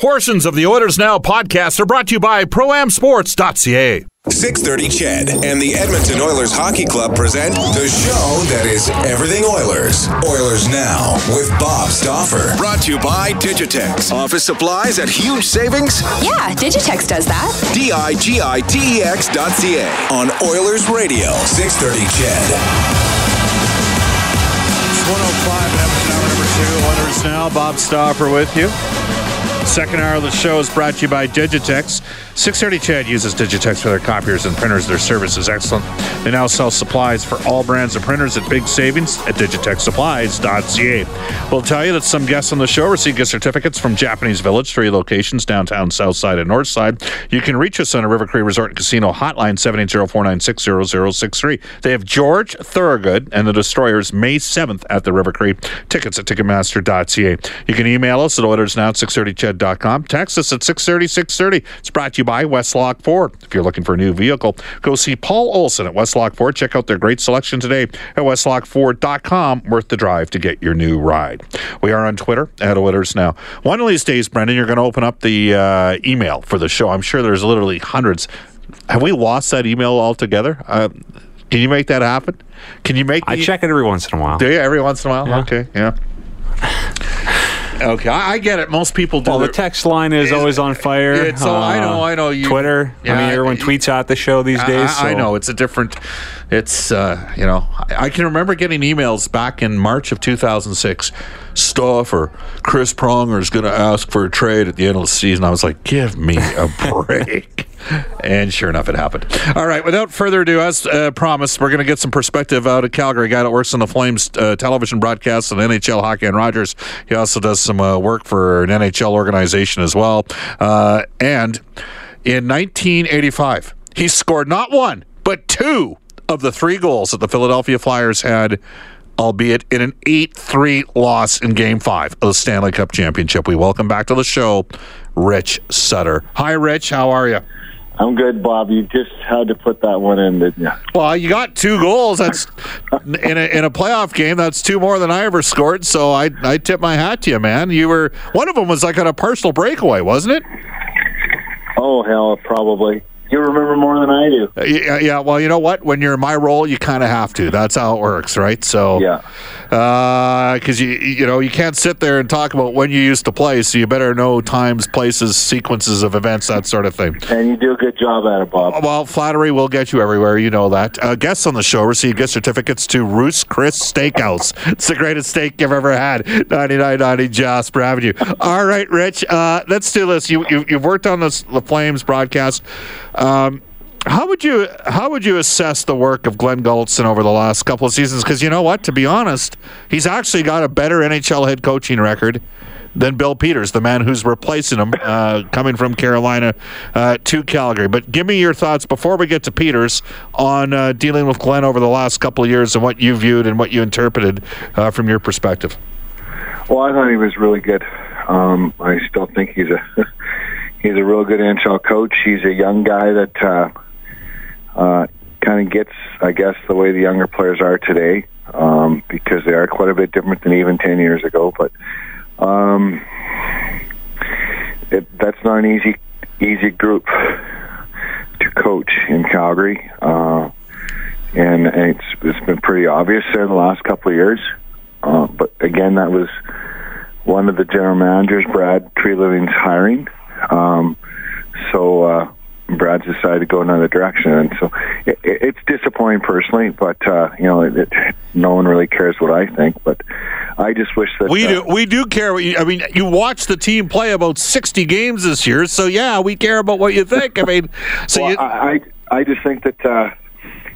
Portions of the Oilers Now podcast are brought to you by ProAmSports.ca. 630 Ched and the Edmonton Oilers Hockey Club present the show that is everything Oilers. Oilers Now with Bob Stauffer. Brought to you by Digitex. Office supplies at huge savings? Yeah, Digitex does that. D-I-G-I-T-E-X dot C-A on Oilers Radio. 630 Ched. 105 Edmonton hour number two. Oilers Now. Bob Stauffer with you. Second hour of the show is brought to you by Digitex. 630 Ched uses Digitex for their copiers and printers. Their service is excellent. They now sell supplies for all brands of printers at big savings at digitexsupplies.ca. We'll tell you that some guests on the show receive gift certificates from Japanese Village, three locations, downtown, south side, and north side. You can reach us on a River Cree Resort and Casino hotline, 780-496-0063. They have George Thorogood and the Destroyers May 7th at the River Cree. Tickets at Ticketmaster.ca. You can email us at oilersnow at 630ched.com. Text us at 630-630. It's brought to you by Westlock Ford. If you're looking for a new vehicle, go see Paul Olson at Westlock Ford. Check out their great selection today at westlockford.com. Worth the drive to get your new ride. We are on Twitter at Oilers Now. One of these days, Brendan, you're going to open up the uh, email for the show. I'm sure there's literally hundreds. Have we lost that email altogether? Uh, can you make that happen? Can you make? I check it every once in a while. Do you every once in a while? Yeah. Okay, yeah. Okay, I, I get it. Most people do. Well, the text line is Is- always on fire. Uh, It's all- I know, I know, you- Twitter. Yeah, I mean, everyone tweets out the show these I- days. I, I know it's a different. It's uh, you know I, I can remember getting emails back in March of 2006. Stauffer Chris Pronger is going to ask for a trade at the end of the season. I was like, give me a break. and sure enough, it happened. All right, without further ado, as uh, promised, we're going to get some perspective out of Calgary. A guy that works on the Flames uh, television broadcast and NHL Hockey and Rogers. He also does some uh, work for an NHL organization as well. Uh, and in 1985, he scored not one, but two of the three goals that the Philadelphia Flyers had, albeit in an 8 3 loss in game five of the Stanley Cup Championship. We welcome back to the show Rich Sutter. Hi, Rich. How are you? I'm good, Bob. You just had to put that one in, didn't you? Well, you got two goals. That's in a, in a playoff game. That's two more than I ever scored. So I I tip my hat to you, man. You were one of them was like on a personal breakaway, wasn't it? Oh, hell, probably. You remember more than I do. Uh, Yeah, yeah. Well, you know what? When you're in my role, you kind of have to. That's how it works, right? So, Yeah. because you you know you can't sit there and talk about when you used to play, so you better know times, places, sequences of events, that sort of thing. And you do a good job at it, Bob. Well, flattery will get you everywhere. You know that. Uh, guests on the show receive gift certificates to Ruth's Chris Steakhouse. It's the greatest steak you've ever had. 9990 Jasper Avenue. All right, Rich. Uh, let's do this. You, you you've worked on this the Flames broadcast. Um, how would you how would you assess the work of Glenn Gulutzan over the last couple of seasons? Because you know what, to be honest, he's actually got a better NHL head coaching record than Bill Peters, the man who's replacing him, uh, coming from Carolina uh, to Calgary. But give me your thoughts before we get to Peters on uh, dealing with Glenn over the last couple of years and what you viewed and what you interpreted uh, from your perspective. Well, I thought he was really good. Um, I still think he's a he's a real good NHL coach. He's a young guy that uh, uh, kind of gets, I guess, the way the younger players are today, um, because they are quite a bit different than even ten years ago. But um, it, that's not an easy easy group to coach in Calgary. Uh, and, and it's it's been pretty obvious there the last couple of years. Uh, but again, that was one of the general managers, Brad Treliving's hiring. Um, so uh, Brad's decided to go another direction, and so it, it's disappointing personally. But uh, you know, it, no one really cares what I think. But I just wish that we uh, do. We do care. What you, I mean, you watch the team play about sixty games this year, so yeah, we care about what you think. I mean, so well, you, I, I I just think that uh,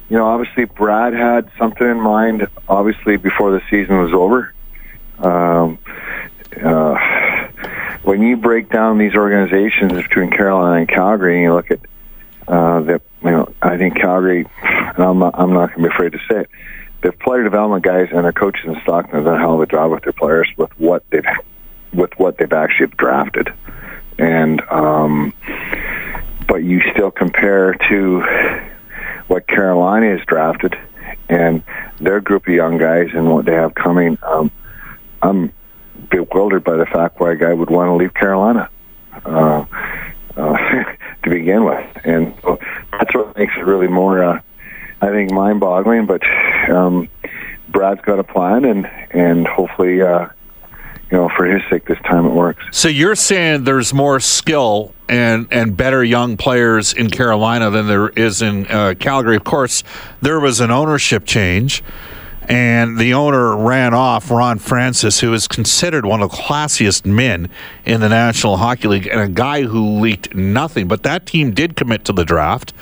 you know, obviously Brad had something in mind. Obviously, before the season was over. Um, uh, when you break down these organizations between Carolina and Calgary, and you look at uh, the, you know, I think Calgary, and I'm not, I'm not going to be afraid to say it. The player development guys and their coaches in Stockton have done a hell of a job with their players with what they've with what they've actually drafted, and um, but you still compare to what Carolina has drafted and their group of young guys and what they have coming. Um, I'm bewildered by the fact why a guy would want to leave Carolina uh, uh, to begin with, and so that's what makes it really more, uh, I think, mind-boggling. But um, Brad's got a plan, and and hopefully, uh, you know, for his sake, this time it works. So you're saying there's more skill and and better young players in Carolina than there is in uh, Calgary. Of course, there was an ownership change. And the owner ran off Ron Francis, who is considered one of the classiest men in the National Hockey League, and a guy who leaked nothing. But that team did commit to the draft.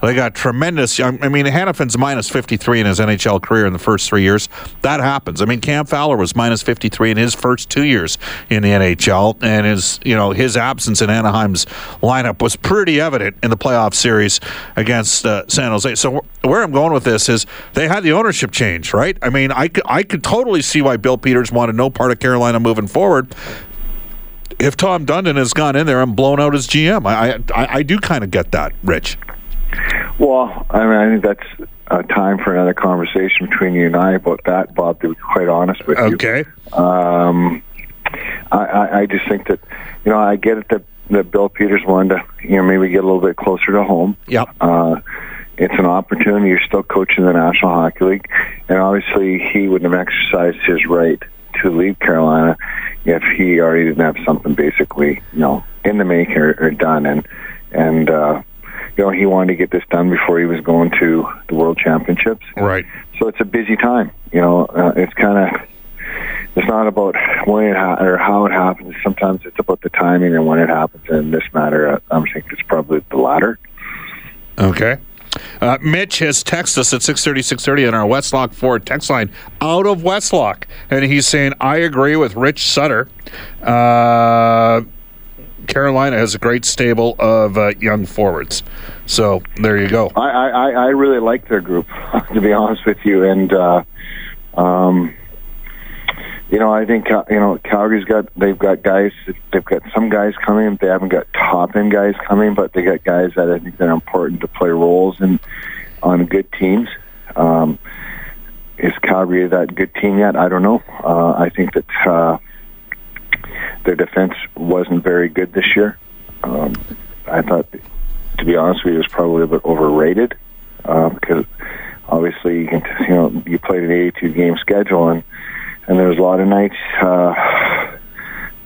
They got tremendous. I mean, Hanifin's minus 53 in his NHL career in the first three years. That happens. I mean, Cam Fowler was minus 53 in his first two years in the NHL, and his you know his absence in Anaheim's lineup was pretty evident in the playoff series against uh, San Jose. So where I'm going with this is they had the ownership change, right? I mean, I could, I could totally see why Bill Peters wanted no part of Carolina moving forward if Tom Dundon has gone in there and blown out his GM. I I, I do kind of get that, Rich. Well, I mean, I think that's a time for another conversation between you and I about that, Bob. To be quite honest with you, Okay. um, I, I, I just think that you know I get it that, that Bill Peters wanted to you know maybe get a little bit closer to home. Yep. Uh, it's an opportunity. You're still coaching the National Hockey League, and obviously he wouldn't have exercised his right to leave Carolina if he already didn't have something basically you know in the making or, or done. And and uh, you know he wanted to get this done before he was going to the World Championships. Right. So it's a busy time. You know, uh, it's kind of it's not about when it ha- or how it happens. Sometimes it's about the timing and when it happens. In this matter, uh, I'm thinking it's probably the latter. Okay. Uh, Mitch has texted us at 630, 630 on our Westlock Ford text line out of Westlock. And he's saying, I agree with Rich Sutter. Uh, Carolina has a great stable of uh, young forwards. So there you go. I, I, I really like their group, to be honest with you. And, uh, um, you know, I think, Cal- you know, Calgary's got, they've got guys, they've got some guys coming. They haven't got top end guys coming, but they got guys that I think are important to play roles in, on good teams. Um, is Calgary that good team yet? I don't know. Uh, I think that, uh, their defense wasn't very good this year. Um, I thought, to be honest with you, it was probably a bit overrated uh, because obviously you can, you know, you played an 82 game schedule and and there was a lot of nights uh,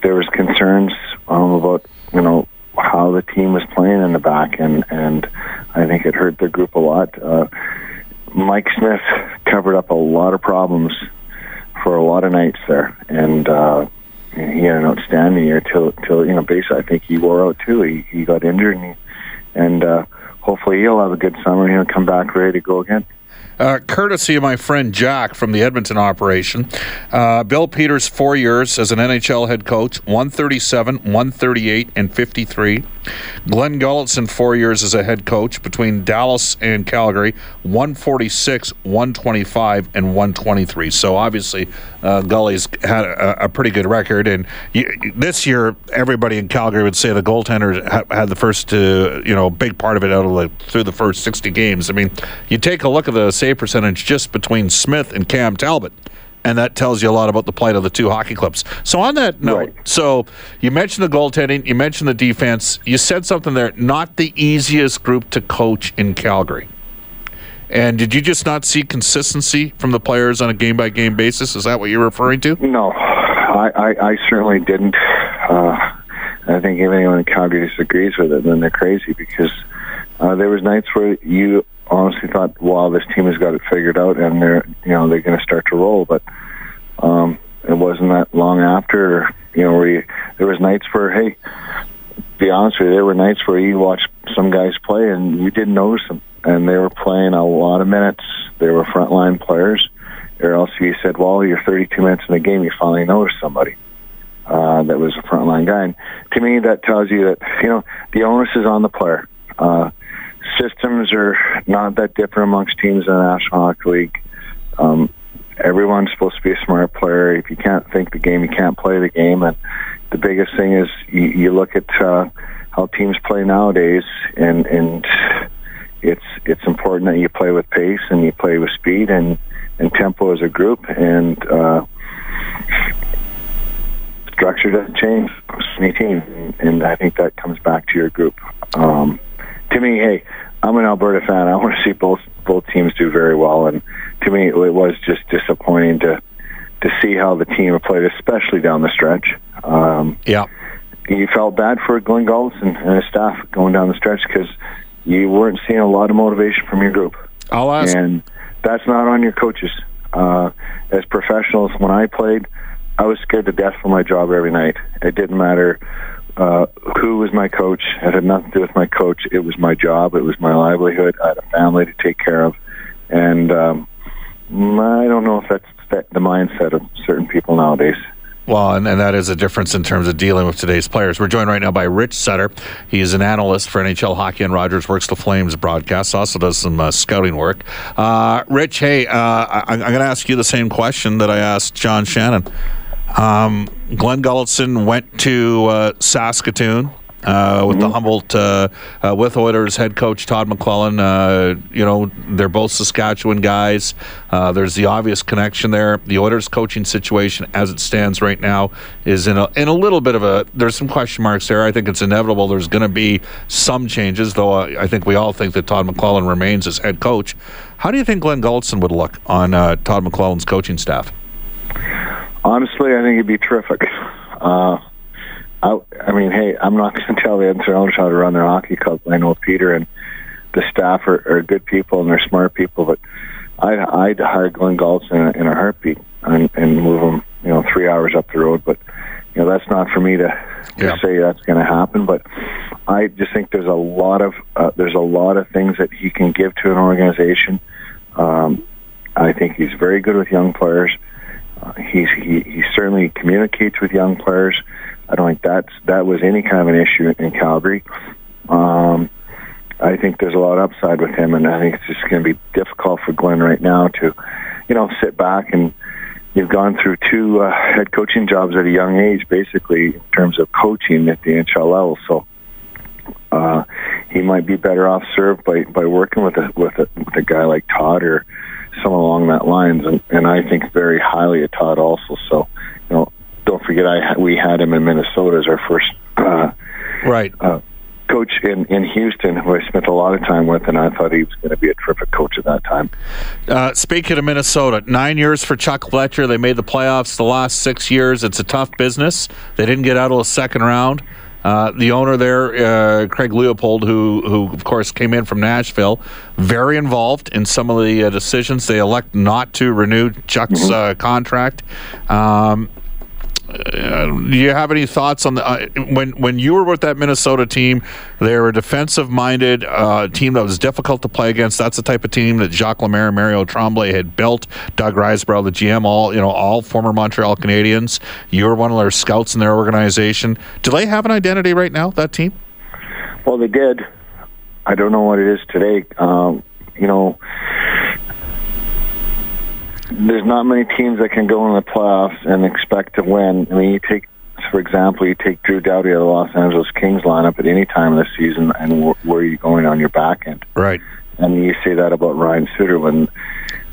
there was concerns um, about you know how the team was playing in the back and and I think it hurt their group a lot. Uh, Mike Smith covered up a lot of problems for a lot of nights there, and uh, he had an outstanding year till till you know basically I think he wore out too. He he got injured and he, and uh, hopefully he'll have a good summer he'll come back ready to go again. Uh, courtesy of my friend Jack from the Edmonton operation. Uh, Bill Peters, four years as an NHL head coach, 137, 138, and 53. Glenn Gulutzan, four years as a head coach between Dallas and Calgary, 146, 125, and 123. So obviously, uh, Gully's had a, a pretty good record. And y this year, everybody in Calgary would say the goaltender ha had the first, uh, you know, big part of it out of the, through the first 60 games. I mean, you take a look at the save percentage just between Smith and Cam Talbot. And that tells you a lot about the plight of the two hockey clubs. So on that note, Right. so you mentioned the goaltending, you mentioned the defense. You said something there. Not the easiest group to coach in Calgary. And did you just not see consistency from the players on a game by game basis? Is that what you're referring to? No, I, I, I certainly didn't. Uh, I think if anyone in Calgary disagrees with it, then they're crazy because uh, there was nights where you honestly thought, "Wow, this team has got it figured out, and they're you know they're going to start to roll." But um, it wasn't that long after, you know, where you, there was nights where, hey, to be honest with you, there were nights where you watched some guys play and you didn't notice them, and they were playing a lot of minutes. They were frontline players, or else you said, "Well, you're 32 minutes in the game, you finally noticed somebody." Uh, that was a frontline guy. And to me, that tells you that you know the onus is on the player. Uh, systems are not that different amongst teams in the National Hockey League. Um, everyone's supposed to be a smart player. If you can't think the game, you can't play the game. And the biggest thing is you, you look at uh, how teams play nowadays, and and it's it's important that you play with pace and you play with speed and and tempo as a group and. Uh, structure doesn't change any team, and I think that comes back to your group. Um, to me, hey, I'm an Alberta fan. I want to see both both teams do very well, and to me, it was just disappointing to to see how the team played, especially down the stretch. Um, yeah, you felt bad for Glenn Gulutzan and his staff going down the stretch because you weren't seeing a lot of motivation from your group. I'll ask, and that's not on your coaches. Uh, as professionals, when I played, I was scared to death for my job every night. It didn't matter uh, who was my coach. It had nothing to do with my coach. It was my job. It was my livelihood. I had a family to take care of, and um, I don't know if that's the mindset of certain people nowadays. Well, and, and that is a difference in terms of dealing with today's players. We're joined right now by Rich Sutter. He is an analyst for NHL Hockey and Rogers Works the Flames broadcast. Also does some uh, scouting work. Uh, Rich, hey, uh, I, I'm going to ask you the same question that I asked John Shannon. Um, Glenn Gulutzan went to uh, Saskatoon uh, with mm-hmm. the Humboldt, uh, uh, with Oilers head coach Todd McLellan. Uh, you know, they're both Saskatchewan guys. Uh, there's the obvious connection there. The Oilers coaching situation, as it stands right now, is in a in a little bit of a. There's some question marks there. I think it's inevitable. There's going to be some changes, though. I, I, think we all think that Todd McLellan remains as head coach. How do you think Glenn Gulutzan would look on uh, Todd McLellan's coaching staff? Honestly, I think it'd be terrific. Uh, I, I mean, hey, I'm not going to tell the Edmonton Oilers how to run their hockey club. I know Peter and the staff are, are good people and they're smart people, but I'd, I'd hire Glenn Gulutzan a, in a heartbeat and, and move him, you know, three hours up the road. But you know, that's not for me to, to yeah. say that's going to happen. But I just think there's a lot of uh, there's a lot of things that he can give to an organization. Um, I think he's very good with young players. Uh, he's he, he certainly communicates with young players. I don't think that's that was any kind of an issue in Calgary. Um, I think there's a lot of upside with him, and I think it's just going to be difficult for Glenn right now to, you know, sit back and you've gone through two uh, head coaching jobs at a young age, basically in terms of coaching at the NHL level. So uh, he might be better off served by by working with a with a, with a guy like Todd or someone along that lines, and, and I think very highly of Todd also. So, you know, don't forget, I we had him in Minnesota as our first uh, right uh, coach in in Houston, who I spent a lot of time with, and I thought he was going to be a terrific coach at that time. Uh, speaking of Minnesota, nine years for Chuck Fletcher. They made the playoffs the last six years. It's a tough business. They didn't get out of the second round. Uh, the owner there, uh, Craig Leopold, who who of course came in from Nashville, very involved in some of the uh, decisions. They elect not to renew Chuck's mm-hmm. Uh, contract. Um, do you have any thoughts on the uh, when when you were with that Minnesota team? They were a defensive-minded uh, team that was difficult to play against. That's the type of team that Jacques Lemaire and Mario Tremblay had built. Doug Risebrough, the GM, all you know, all former Montreal Canadiens. You were one of their scouts in their organization. Do they have an identity right now? That team? Well, they did. I don't know what it is today. Um, you know, there's not many teams that can go in the playoffs and expect to win. I mean, you take, for example, you take Drew Doughty of the Los Angeles Kings lineup at any time of the season, and wh- where are you going on your back end? Right. And you say that about Ryan Suter when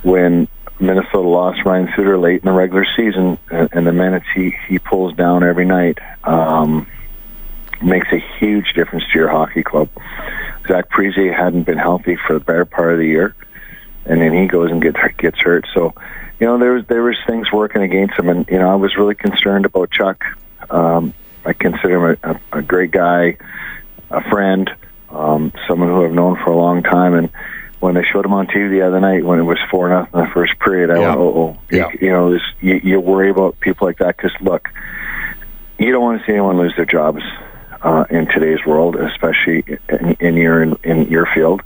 when Minnesota lost Ryan Suter late in the regular season, and, and the minutes he he pulls down every night um, makes a huge difference to your hockey club. Zach Parise hadn't been healthy for the better part of the year and then he goes and gets gets hurt. So, you know, there was there was things working against him, and you know, I was really concerned about Chuck. Um, I consider him a, a, a great guy, a friend, um, someone who I've known for a long time, and when they showed him on TV the other night when it was four nothing in the first period, I Yeah. went, "Oh, oh." Yeah. You, you know, this, you, you worry about people like that because look, you don't want to see anyone lose their jobs uh, in today's world, especially in, in your in, in your field.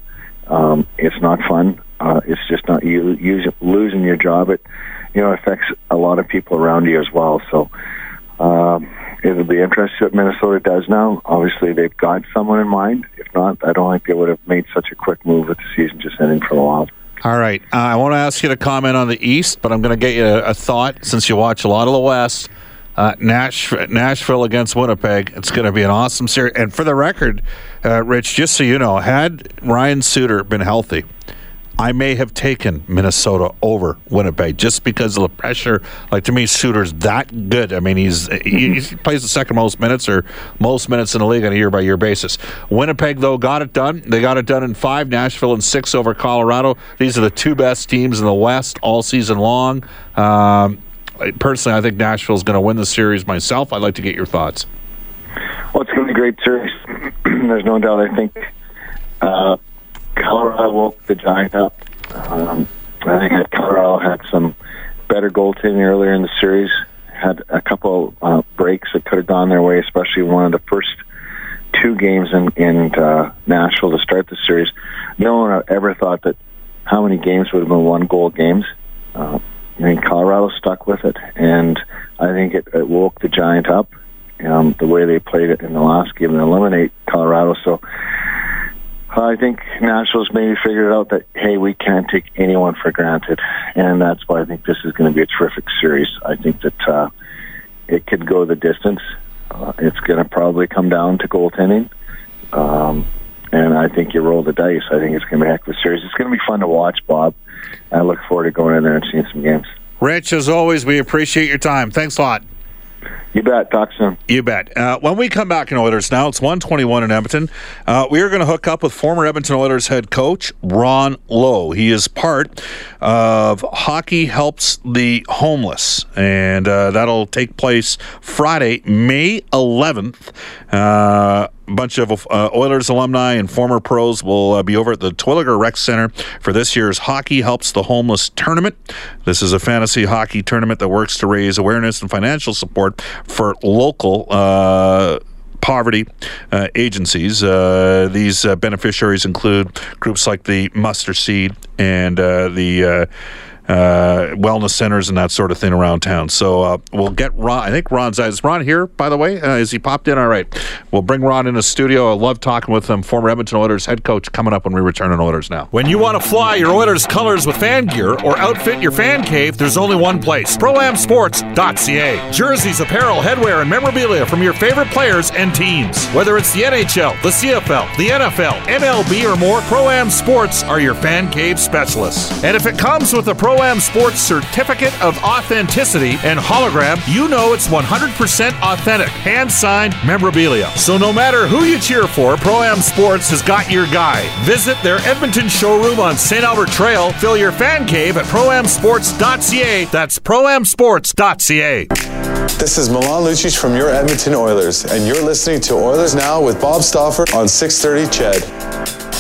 Um, it's not fun. Uh, it's just not you, you losing your job. It you know affects a lot of people around you as well. So. Um, It'll be interesting what Minnesota does now. Obviously, they've got someone in mind. If not, I don't think they would have made such a quick move with the season just ending for the Wild. All right. Uh, I want to ask you to comment on the East, but I'm going to get you a, a thought since you watch a lot of the West. Uh, Nash, Nashville against Winnipeg. It's going to be an awesome series. And for the record, uh, Rich, just so you know, had Ryan Suter been healthy, I may have taken Minnesota over Winnipeg just because of the pressure. Like to me, Suter's that good. I mean, he's he, he plays the second most minutes or most minutes in the league on a year by year basis. Winnipeg though got it done. They got it done in five. Nashville in six over Colorado. These are the two best teams in the West all season long. Um, personally, I think Nashville's going to win the series. Myself, I'd like to get your thoughts. Well, it's going to be a great series. There's no doubt. I think uh, Colorado woke the Giants up. Um, I think that Colorado had some better goaltending earlier in the series. Had a couple uh, breaks that could have gone their way, especially one of the first two games in, in uh, Nashville to start the series. No one ever thought that how many games would have been one goal games. Uh, I mean, Colorado stuck with it, and I think it, it woke the Giant up um, the way they played it in the last game and eliminate Colorado. So I think Nashville's maybe figured out that hey, we can't take anyone for granted, and that's why I think this is going to be a terrific series. I think that uh, it could go the distance. Uh, it's going to probably come down to goaltending, um, and I think you roll the dice. I think it's going to be a heck of a series. It's going to be fun to watch, Bob. I look forward to going in there and seeing some games. Rich, as always, we appreciate your time. Thanks a lot. You bet. Talk soon. You bet. Uh, when we come back in Oilers now, it's 121 in Edmonton. Uh, we are going to hook up with former Edmonton Oilers head coach Ron Low. He is part of Hockey Helps the Homeless, and uh, that'll take place Friday, May 11th. Uh, a bunch of uh, Oilers alumni and former pros will uh, be over at the Terwillegar Rec Center for this year's Hockey Helps the Homeless tournament. This is a fantasy hockey tournament that works to raise awareness and financial support for local. Uh, poverty uh, agencies. Uh, these uh, beneficiaries include groups like the Mustard Seed and uh, the uh, wellness centers and that sort of thing around town. So uh, we'll get Ron. I think Ron's is Ron here, by the way. Uh, is he popped in? All right. We'll bring Ron in the studio. I love talking with him. Former Edmonton Oilers head coach coming up when we return on Oilers now. When you want to fly your Oilers colors with fan gear or outfit your fan cave, there's only one place ProAmSports.ca. Jerseys, apparel, headwear, and memorabilia from your favorite players and teams. Whether it's the NHL, the CFL, the NFL, MLB, or more, ProAm Sports are your fan cave specialists. And if it comes with a ProAm Sports certificate of authenticity and hologram, you know it's 100% authentic, hand signed memorabilia. So no matter who you cheer for, ProAm Sports has got your guy. Visit their Edmonton showroom on St. Albert Trail. Fill your fan cave at proamsports.ca. That's proamsports.ca. This is Milan Lucic from your Edmonton Oilers, and you're listening to Oilers Now with Bob Stauffer on 630 Ched.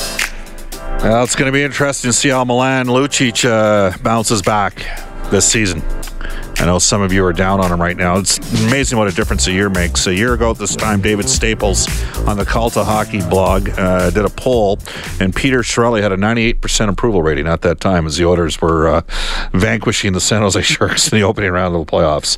Well, it's going to be interesting to see how Milan Lucic uh, bounces back this season. I know some of you are down on him right now. It's amazing what a difference a year makes. A year ago at this time, David Staples on the Cult of Hockey blog uh, did a poll, and Peter Chiarelli had a 98% approval rating at that time as the Oilers were uh, vanquishing the San Jose Sharks in the opening round of the playoffs.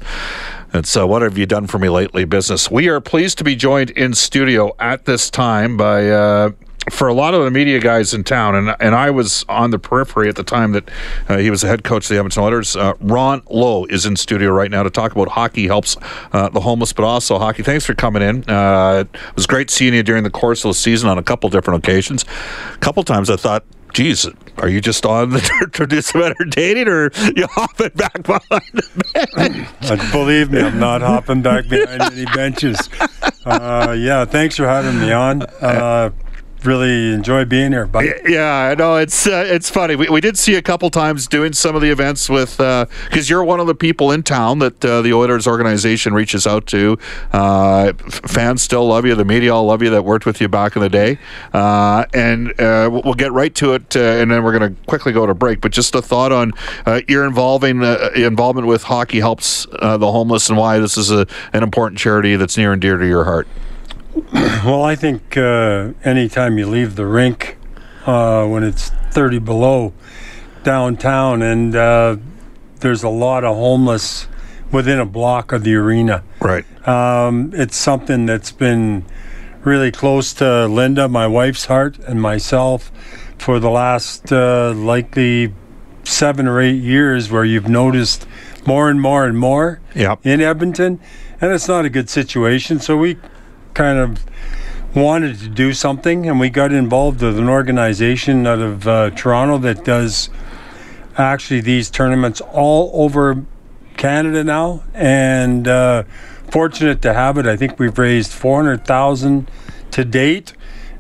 And so, what have you done for me lately, business? We are pleased to be joined in studio at this time by. Uh, for a lot of the media guys in town, and and I was on the periphery at the time that uh, he was the head coach of the Edmonton Oilers. Uh, Ron Low is in studio right now to talk about hockey helps uh, the homeless, but also hockey. Thanks for coming in. Uh, it was great seeing you during the course of the season on a couple different occasions. A couple times I thought. Geez, are you just on the to do some entertaining, or you hopping back behind the bench? Believe me, I'm not hopping back behind any benches. Uh, yeah, thanks for having me on. Uh, really enjoy being here. But yeah, I know it's uh, it's funny. We, we did see a couple times doing some of the events with because uh, you're one of the people in town that uh, the Oilers organization reaches out to. Uh, fans still love you. The media all love you that worked with you back in the day. Uh, and uh, we'll get right to it, and then we're going to quickly go to break. But just a thought on your involving involvement with Hockey Helps the Homeless and why this is a, an important charity that's near and dear to your heart. Well, I think uh, anytime you leave the rink uh, when it's 30 below downtown and uh, there's a lot of homeless within a block of the arena. Right. Um, it's something that's been really close to Linda, my wife's heart, and myself for the last uh, likely seven or eight years where you've noticed more and more and more yep. in Edmonton. And it's not a good situation. So we kind of wanted to do something, and we got involved with an organization out of uh, Toronto that does actually these tournaments all over Canada now, and uh, fortunate to have it. I think we've raised four hundred thousand to date,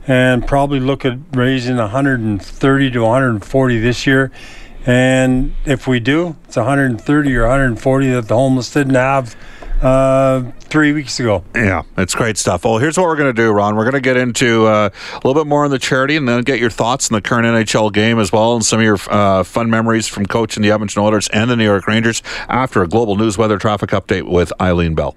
and probably look at raising one hundred and thirty to one hundred and forty this year. And if we do, it's 130 or 140 that the homeless didn't have uh, three weeks ago. Yeah, it's great stuff. Well, here's what we're going to do, Ron. We're going to get into uh, a little bit more on the charity and then get your thoughts on the current NHL game as well and some of your uh, fun memories from coaching the Edmonton Oilers and the New York Rangers after a global news weather traffic update with Eileen Bell.